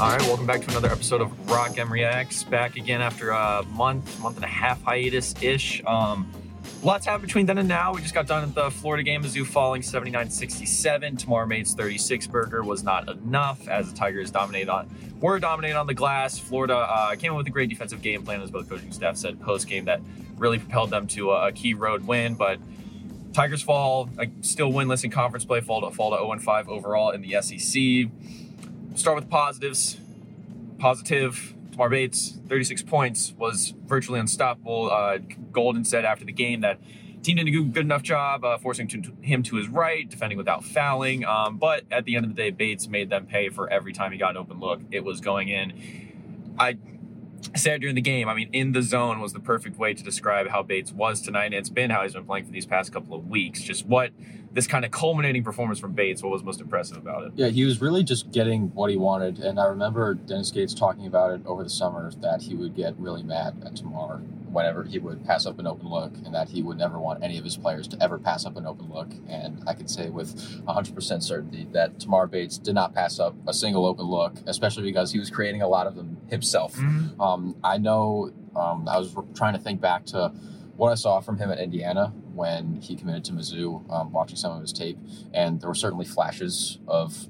All right, welcome back to another episode of Rock M Reacts. Back again after a month, month and a half hiatus ish. Um, lots happened between then and now. We just got done at the Florida game. Mizzou falling 79-67. Tamar Bates's 36 burger was not enough as the Tigers dominated on were dominated on the glass. Florida uh, came in with a great defensive game plan, as both coaching staff said post game, that really propelled them to a, a key road win. But Tigers fall, uh, still winless in conference play, fall to fall to 0-5 overall in the SEC start with positives. Positive, Tamar Bates, 36 points, was virtually unstoppable. Uh, Golden said after the game that team didn't do a good enough job uh, forcing to, him to his right, defending without fouling. Um, but at the end of the day, Bates made them pay for every time he got an open look. It was going in. I said during the game, I mean, in the zone was the perfect way to describe how Bates was tonight. And it's been how he's been playing for these past couple of weeks. Just what this kind of culminating performance from Bates, what was most impressive about it? Yeah, he was really just getting what he wanted. And I remember Dennis Gates talking about it over the summer that he would get really mad at Tamar whenever he would pass up an open look and that he would never want any of his players to ever pass up an open look. And I can say with 100% certainty that Tamar Bates did not pass up a single open look, especially because he was creating a lot of them himself. Mm-hmm. Um, I know um, I was trying to think back to what I saw from him at Indiana when he committed to Mizzou, um, watching some of his tape, and there were certainly flashes of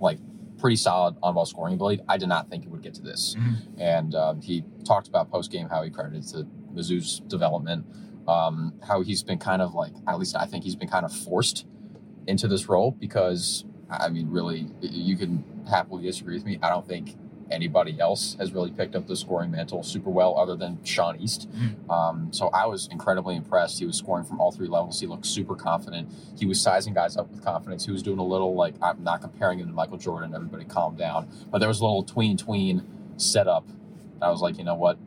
like pretty solid on-ball scoring ability. I did not think it would get to this, and um, he talked about post-game how he credited to Mizzou's development, um, how he's been kind of like at least I think he's been kind of forced into this role because I mean, really, you can happily disagree with me. I don't think anybody else has really picked up the scoring mantle super well other than Sean East. Um, so I was incredibly impressed. He was scoring from all three levels. He looked super confident. He was sizing guys up with confidence. He was doing a little like, I'm not comparing him to Michael Jordan. Everybody calm down. But there was a little tween tween setup. I was like, you know what?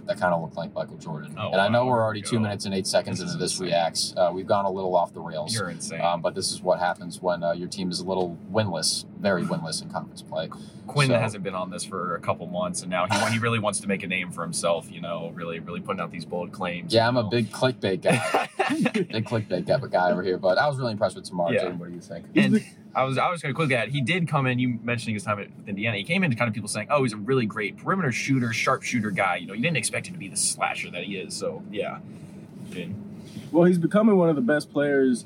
That kind of looked like Michael Jordan. Oh, and I know wow. we're already two Go. minutes and eight seconds This into this insane. reacts. Uh, we've gone a little off the rails. You're insane. Um, but this is what happens when uh, your team is a little winless, very winless in conference play. Quinn So- hasn't been on this for a couple months, and now he, he really wants to make a name for himself, you know, really, really putting out these bold claims. Yeah, I'm a big clickbait guy. big clickbait guy, guy over here. But I was really impressed with Tamar. Yeah. What do you think? I was I was going to quickly add, he did come in. You mentioning his time at Indiana, he came into kind of people saying, "Oh, he's a really great perimeter shooter, sharpshooter guy." You know, you didn't expect him to be the slasher that he is. So yeah. Well, he's becoming one of the best players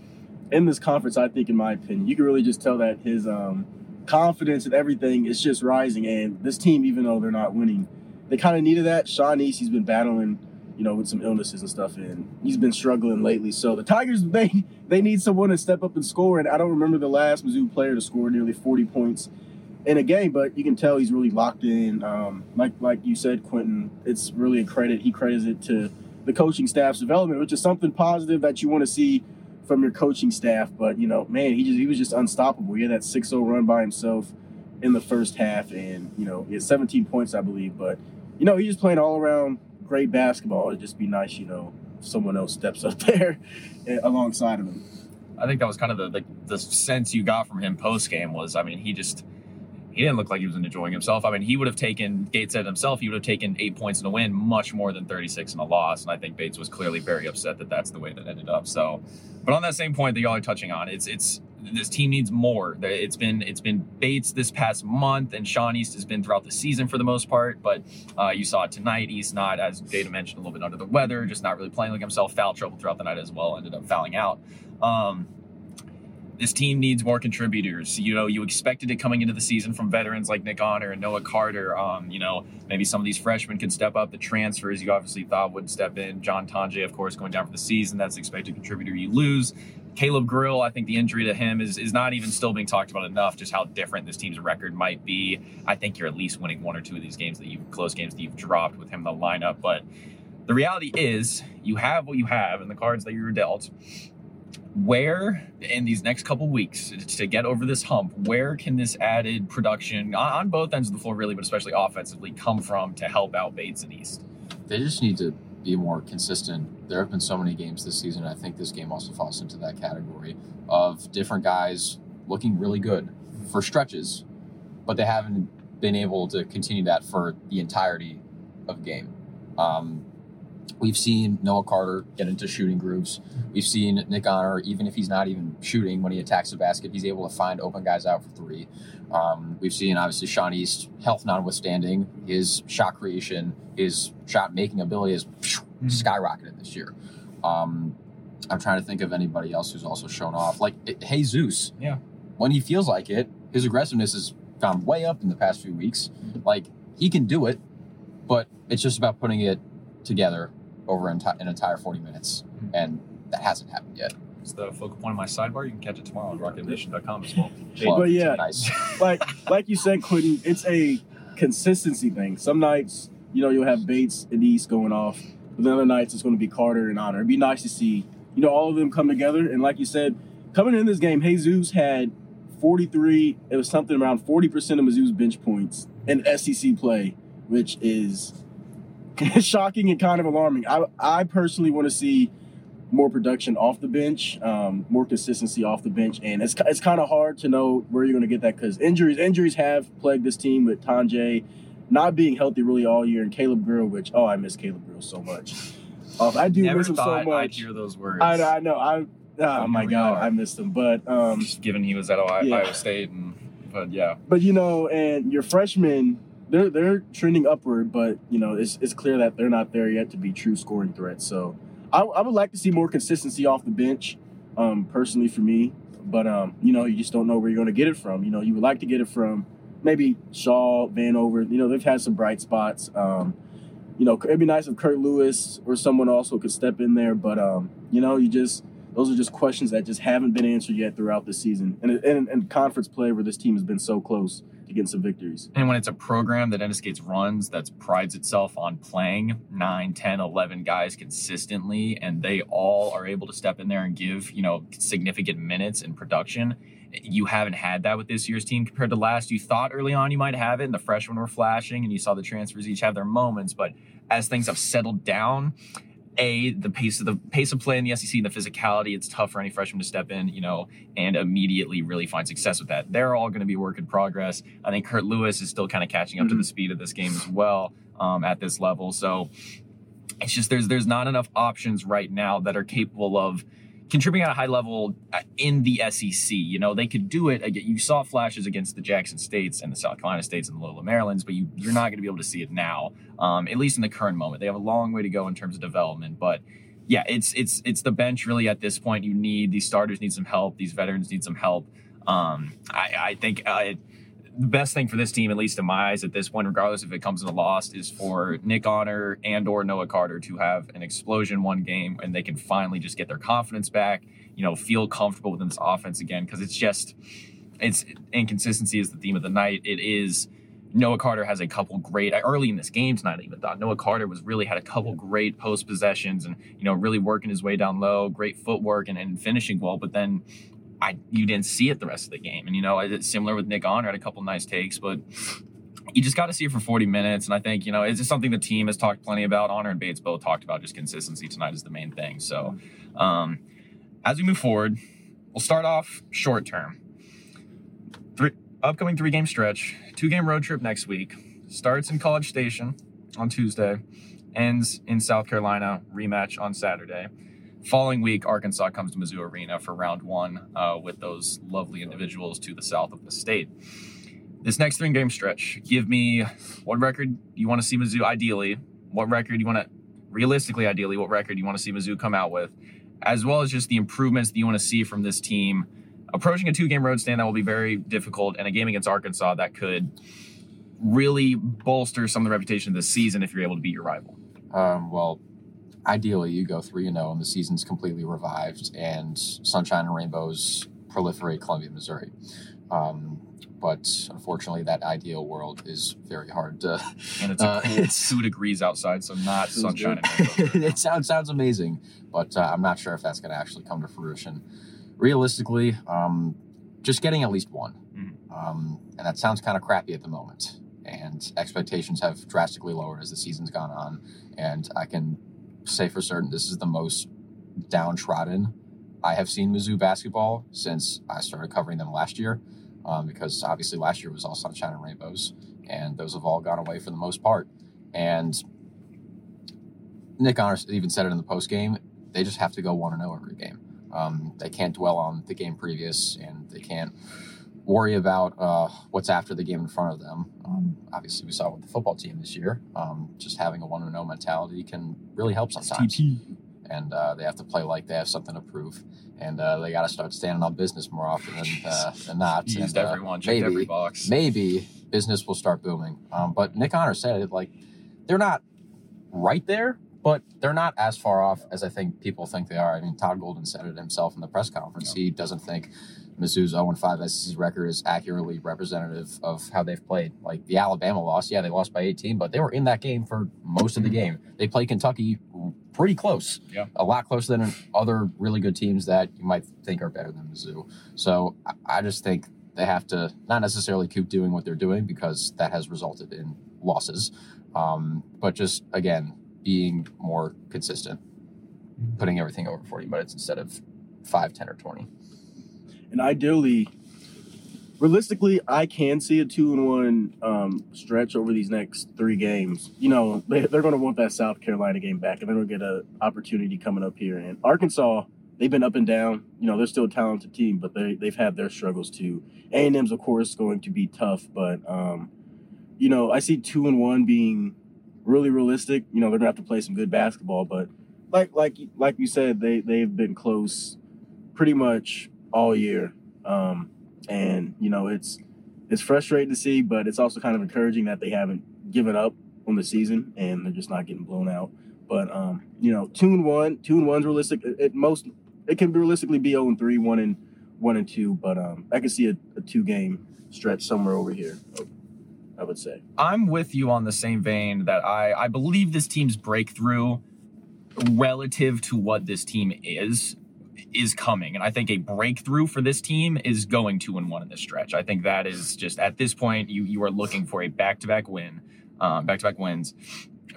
in this conference, I think, in my opinion. You can really just tell that his um, confidence and everything is just rising. And this team, even though they're not winning, they kind of needed that. Sean East, he's been battling you know, with some illnesses and stuff, and he's been struggling lately. So the Tigers, they they need someone to step up and score. And I don't remember the last Mizzou player to score nearly 40 points in a game, but you can tell he's really locked in. Um, like like you said, Quentin, it's really a credit. He credits it to the coaching staff's development, which is something positive that you want to see from your coaching staff. But you know, man, he just he was just unstoppable. He had that 6-0 run by himself in the first half, and you know, he had 17 points, I believe. But you know, he's just playing all around great basketball. It'd just be nice, you know, someone else steps up there eh, alongside of him. I think that was kind of the, the, the sense you got from him post game was, I mean, he just he didn't look like he was enjoying himself. I mean, he would have taken Gates said himself, he would have taken eight points in a win, much more than 36 in a loss. And I think Bates was clearly very upset that that's the way that ended up. So, but on that same point that y'all are touching on, it's it's this team needs more. It's been it's been Bates this past month, and Sean East has been throughout the season for the most part. But uh, you saw it tonight. East not, as Data mentioned, a little bit under the weather, just not really playing like himself. Foul trouble throughout the night as well. Ended up fouling out. Um, this team needs more contributors. You know, you expected it coming into the season from veterans like Nick Honor and Noah Carter. Um, you know, maybe some of these freshmen could step up. The transfers you obviously thought would step in. John Tonje, of course, going down for the season. That's the expected contributor you lose. Caleb Grill, I think the injury to him is, is not even still being talked about enough, just how different this team's record might be. I think you're at least winning one or two of these games that you've close games that you've dropped with him in the lineup. But the reality is you have what you have and the cards that you're dealt where in these next couple weeks to get over this hump where can this added production on both ends of the floor really but especially offensively come from to help out bates and east they just need to be more consistent. There have been so many games this season i think this game also falls into that category of different guys looking really good for stretches but they haven't been able to continue that for the entirety of game. Um, We've seen Noah Carter get into shooting grooves. We've seen Nick Honor, even if he's not even shooting, when he attacks the basket, he's able to find open guys out for three. Um, we've seen obviously Sean East, health notwithstanding, his shot creation, his shot making ability has mm-hmm. skyrocketed this year. Um, I'm trying to think of anybody else who's also shown off. Like Jesus, yeah. When he feels like it, his aggressiveness has gone way up in the past few weeks. Like he can do it, but it's just about putting it together over an, an entire 40 minutes. Mm-hmm. And that hasn't happened yet. It's the focal point of my sidebar. You can catch it tomorrow on rockmnation.com as well. well but yeah, nice. like like you said, Quentin, it's a consistency thing. Some nights, you know, you'll have Bates and East going off. But then other nights, it's going to be Carter and Honor. It'd be nice to see, you know, all of them come together. And like you said, coming in this game, Jesus had 43, it was something around 40% of Mizzou's bench points in SEC play, which is shocking and kind of alarming. I I personally want to see more production off the bench, um, more consistency off the bench, and it's it's kind of hard to know where you're going to get that because injuries injuries have plagued this team with Tonje not being healthy really all year, and Caleb Grill, which oh I miss Caleb Grill so much. Um, I do Never miss him so much. I'd hear those words. I, I know. I oh my god, I missed him. But um, Just given he was at Ohio, yeah. Iowa State, and but yeah. But you know, and your freshman they're they're trending upward, but you know it's it's clear that they're not there yet to be true scoring threats. So I, I would like to see more consistency off the bench, um, personally for me. But um, you know, you just don't know where you're going to get it from. You know, you would like to get it from maybe Shaw, Vanover. You know, they've had some bright spots. Um, you know, it'd be nice if Curt Lewis or someone also could step in there. But um, you know, you just those are just questions that just haven't been answered yet throughout the season and and, and conference play where this team has been so close to get some victories. And when it's a program that Dennis Gates runs that prides itself on playing 9, 10, 11 guys consistently, and they all are able to step in there and give, you know, significant minutes in production, you haven't had that with this year's team compared to last. You thought early on you might have it, and the freshmen were flashing, and you saw the transfers each have their moments. But as things have settled down, a the pace of the pace of play in the SEC and the physicality. It's tough for any freshman to step in, you know, and immediately really find success with that. They're all going to be work in progress. I think Curt Lewis is still kind of catching up mm-hmm. to the speed of this game as well um, at this level. So it's just there's there's not enough options right now that are capable of contributing at a high level uh, in the SEC. You know, they could do it. You saw flashes against the Jackson States and the South Carolina States and the Loyola Marylands, but you, you're not going to be able to see it now, um, at least in the current moment. They have a long way to go in terms of development, but yeah, it's it's it's the bench really at this point. You need these starters need some help. These veterans need some help. Um, I, I think uh, the best thing for this team, at least in my eyes, at this point, regardless if it comes in a loss, is for Nick Honor and or Noah Carter to have an explosion one game, and they can finally just get their confidence back. You know, feel comfortable within this offense again because it's just it's inconsistency is the theme of the night. It is Noah Carter has a couple great early in this game tonight. I even thought Noah Carter was really had a couple great post possessions and you know really working his way down low, great footwork and, and finishing well. But then I you didn't see it the rest of the game. And you know it's similar with Nick Honor had a couple nice takes, but you just got to see it for 40 minutes. And I think you know it's just something the team has talked plenty about. Honor and Bates both talked about just consistency tonight is the main thing. So um, as we move forward, we'll start off short term. Three, upcoming three game stretch, two game road trip next week. Starts in College Station on Tuesday, ends in South Carolina, rematch on Saturday. Following week, Arkansas comes to Mizzou Arena for round one uh, with those lovely individuals to the south of the state. This next three game stretch, give me what record you want to see Mizzou ideally, what record you want to, realistically, ideally, what record you want to see Mizzou come out with, as well as just the improvements that you want to see from this team approaching a two game road stand that will be very difficult and a game against Arkansas that could really bolster some of the reputation of this season if you're able to beat your rival? Um, well, ideally, you go 3 and 0 and the season's completely revived and sunshine and rainbows proliferate Columbia, Missouri. Um, but unfortunately, that ideal world is very hard to. And it's a cool two degrees outside, so not sunshine. and rainbows. it sounds sounds amazing, but uh, I'm not sure if that's going to actually come to fruition. Realistically, um, just getting at least one, um, and that sounds kind of crappy at the moment. And expectations have drastically lowered as the season's gone on, and I can say for certain this is the most downtrodden I have seen Mizzou basketball since I started covering them last year. Um, because obviously last year was all sunshine and rainbows, and those have all gone away for the most part. And Nick Honors even said it in the post game. They just have to go one and zero every game. Um, they can't dwell on the game previous, and they can't worry about uh, what's after the game in front of them. Um, obviously, we saw with the football team this year. Um, just having a one and zero mentality can really help sometimes. And uh, they have to play like they have something to prove, and uh, they got to start standing on business more often than, uh, than not. Used and, uh, everyone, checked maybe, every box. maybe business will start booming. Um, but Nick Honor said it like they're not right there, but they're not as far off as I think people think they are. I mean, Todd Golden said it himself in the press conference. He doesn't think Mizzou's 0 5 SEC record is accurately representative of how they've played. Like the Alabama loss, yeah, they lost by 18, but they were in that game for most of the game. They played Kentucky pretty close, Yeah. a lot closer than other really good teams that you might think are better than Mizzou. So I- I just think they have to not necessarily keep doing what they're doing because that has resulted in losses, um, but just again being more consistent, putting everything over 40 minutes instead of 5, 10, or 20. And ideally, realistically, I can see a two and one um, stretch over these next three games. You know, they, they're going to want that South Carolina game back, and they're going to get an opportunity coming up here. And Arkansas, they've been up and down. You know, they're still a talented team, but they they've had their struggles too. A and M's, of course, going to be tough, but um, you know, I see two and one being really realistic. You know, they're gonna have to play some good basketball, but like like like you said, they they've been close pretty much all year. Um, and you know, it's it's frustrating to see, but it's also kind of encouraging that they haven't given up on the season and they're just not getting blown out. But um, you know, two and one, two and one's realistic. It, at most, it can realistically be zero and three, one and one and two. But um, I can see a, a two game stretch somewhere over here. I would say. I'm with you on the same vein that I, I believe this team's breakthrough relative to what this team is is coming. And I think a breakthrough for this team is going two and one in this stretch. I think that is just at this point you you are looking for a back to back win, um, back to back wins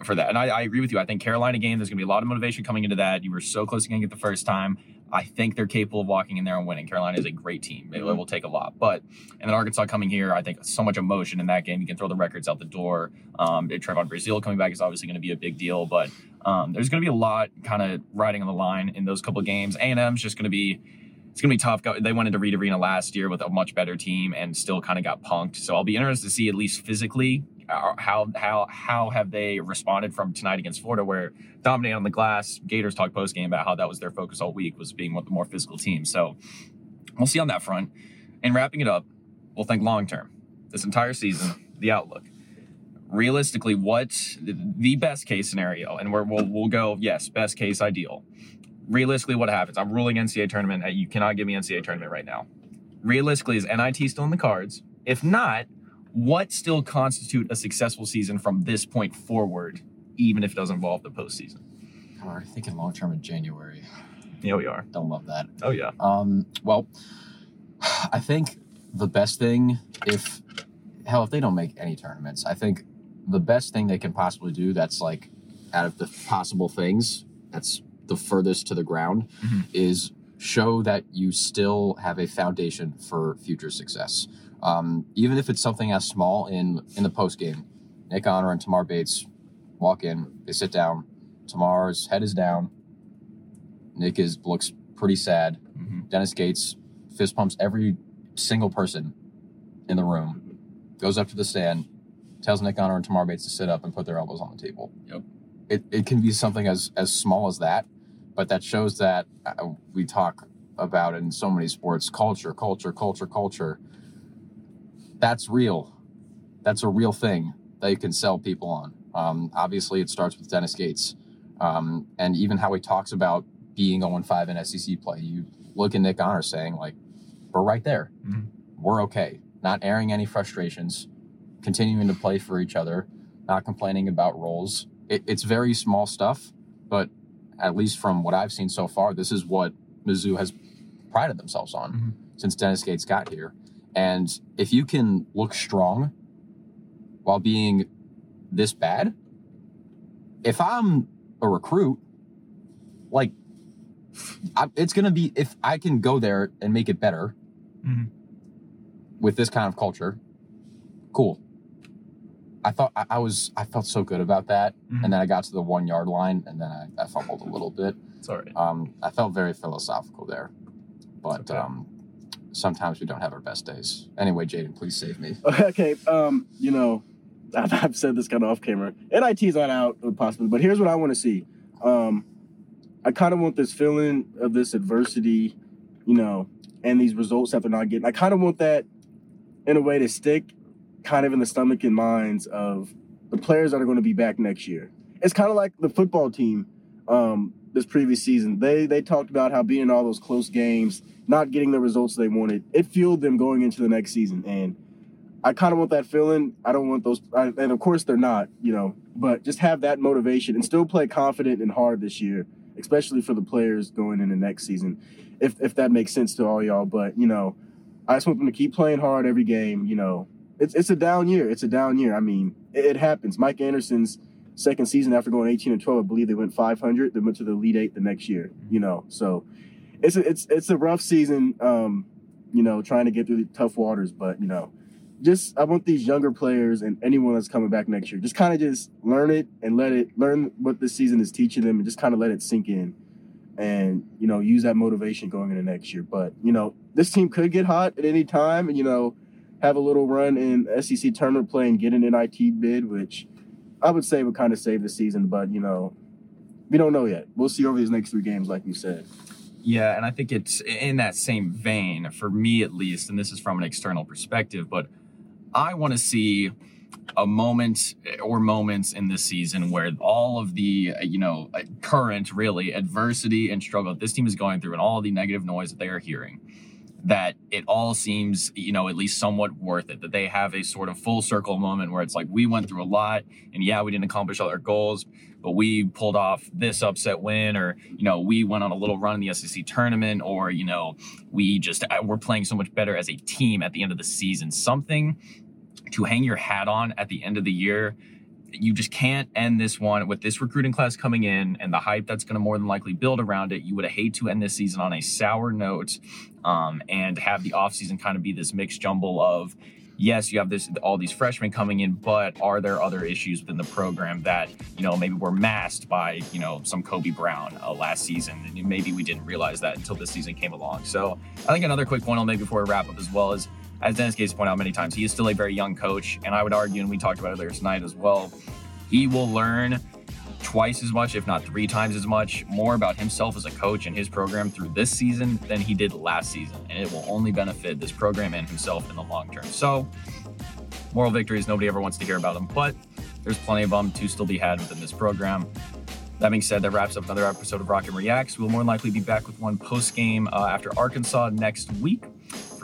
for that. And I, I agree with you. I think Carolina game, there's gonna be a lot of motivation coming into that. You were so close to getting it the first time. I think they're capable of walking in there and winning. Carolina is a great team. It, will take a lot. But and then Arkansas coming here, I think so much emotion in that game. You can throw the records out the door. Um, Trevon Brazile coming back is obviously going to be a big deal, but um, there's going to be a lot kind of riding on the line in those couple of games. A and M's just going to be it's going to be tough. They went into Reed Arena last year with a much better team and still kind of got punked. So I'll be interested to see at least physically uh, how how how have they responded from tonight against Florida, where dominating on the glass. Gators talked post game about how that was their focus all week was being one the more physical team. So we'll see on that front. And wrapping it up, we'll think long term. this entire season, the outlook. Realistically, what the best case scenario, and we're, we'll we'll go yes, best case ideal. Realistically, what happens? I'm ruling NCAA tournament. You cannot give me NCAA tournament right now. Realistically, is NIT still in the cards? If not, what still constitute a successful season from this point forward, even if it doesn't involve the postseason? I'm already thinking long term in January. Yeah, we are. Don't love that. Oh yeah. Um, well, I think the best thing, if hell, if they don't make any tournaments, I think the best thing they can possibly do that's like out of the possible things that's the furthest to the ground Mhm. is show that you still have a foundation for future success. Um, even if it's something as small in in the post game, Nick Honor and Tamar Bates walk in, they sit down. Tamar's head is down. Nick is looks pretty sad. Mhm. Dennis Gates fist pumps every single person in the room, goes up to the stand, tells Nick Honor and Tamar Bates to sit up and put their elbows on the table. Yep. It, it can be something as, as small as that, but that shows that uh, we talk about in so many sports culture, culture, culture, culture. That's real. That's a real thing that you can sell people on. Um, obviously, it starts with Dennis Gates. Um, and even how he talks about being 0 5 in SEC play. You look at Nick Honor saying, like, we're right there. Mhm. We're okay. Not airing any frustrations, continuing to play for each other, not complaining about roles. It, it's very small stuff, but at least from what I've seen so far, this is what Mizzou has prided themselves on Mhm. since Dennis Gates got here. And if you can look strong while being this bad, if I'm a recruit, like I, it's gonna be if I can go there and make it better Mhm. with this kind of culture, cool. I thought I, I was I felt so good about that, Mhm. and then I got to the one yard line, and then I, I fumbled a little bit. Sorry. Um, I felt very philosophical there, but Okay. um, sometimes we don't have our best days. Anyway, Jaden, please save me. Okay, um, you know, I've, I've said this kind of off camera. NIT's not out uh, possibly, but here's what I want to see. Um, I kind of want this feeling of this adversity, you know, and these results that they're not getting. I kind of want that in a way to stick kind of in the stomach and minds of the players that are going to be back next year. It's kind of like the football team um, this previous season. They they talked about how being in all those close games, not getting the results they wanted, it fueled them going into the next season. And I kind of want that feeling. I don't want those, I, and of course they're not, you know, but just have that motivation and still play confident and hard this year, especially for the players going into next season, if if that makes sense to all y'all. But you know, I just want them to keep playing hard every game. You know, it's it's a down year. It's a down year. I mean, it, it happens. Mike Anderson's second season after going 18 and 12, I believe they went 500. They went to the Elite Eight the next year. You know, so it's a, it's it's a rough season. Um, you know, trying to get through the tough waters, but you know just I want these younger players and anyone that's coming back next year just kind of just learn it and let it learn what this season is teaching them and just kind of let it sink in and you know use that motivation going into next year but you know this team could get hot at any time and you know have a little run in SEC tournament play and get an NIT bid which I would say would kind of save the season but you know we don't know yet. We'll see over these next three games like you said. Yeah, and I think it's in that same vein, for me at least, and this is from an external perspective, but I want to see a moment eh, or moments in this season where all of the, you know, current really adversity and struggle this team is going through and all the negative noise that they are hearing, that it all seems, you know, at least somewhat worth it, that they have a sort of full circle moment where it's like, we went through a lot and yeah, we didn't accomplish all our goals, but we pulled off this upset win or you know we went on a little run in the SEC tournament or you know we just uh, we're playing so much better as a team at the end of the season. Something to hang your hat on at the end of the year you just can't end this one with this recruiting class coming in and the hype that's going to more than likely build around it. You would hate to end this season on a sour note um, and have the offseason kind of be this mixed jumble of, yes, you have this all these freshmen coming in, but are there other issues within the program that you know maybe were masked by you know some Kobe Brown uh, last season, and maybe we didn't realize that until this season came along. So I think another quick point I'll make before we wrap up as well is, as Dennis Gates pointed out many times, he is still a very young coach, and I would argue, and we talked about it earlier tonight as well, he will learn twice as much, if not three times as much, more about himself as a coach and his program through this season than he did last season. And it will only benefit this program and himself in the long term. So Moral victories, nobody ever wants to hear about them, but there's plenty of them to still be had within this program. That being said, that wraps up another episode of Rock M Reacts. We'll more than likely be back with one post game uh, after Arkansas next week.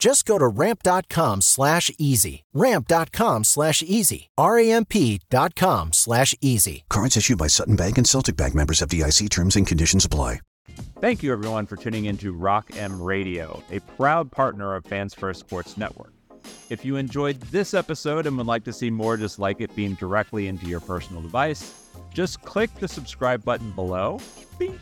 Just go to ramp.com slash easy. Ramp.com slash easy. R-A-M-P.com slash easy. Currents issued by Sutton Bank and Celtic Bank members FDIC terms and conditions apply. Thank you everyone for tuning into Rock M Radio, a proud partner of Fans First Sports Network. If you enjoyed this episode and would like to see more just like it beamed directly into your personal device, just click the subscribe button below. Beep.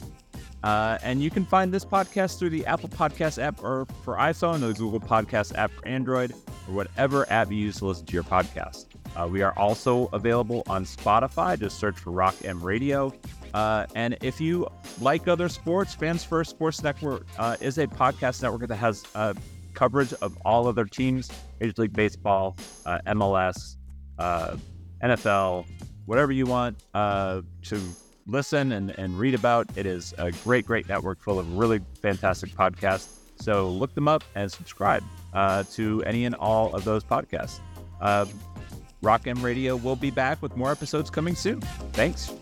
Uh, and you can find this podcast through the Apple Podcast app or for iPhone, or the Google Podcast app for Android, or whatever app you use to listen to your podcast. Uh, we are also available on Spotify. Just search for Rock M Radio. Uh, and if you like other sports, Fans First Sports Network uh, is a podcast network that has uh, coverage of all other teams Major League Baseball, MLS, NFL, whatever you want to listen and, and read about. It is a great, great network full of really fantastic podcasts. So look them up and subscribe uh, to any and all of those podcasts. Uh, Rock M Radio will be back with more episodes coming soon. Thanks.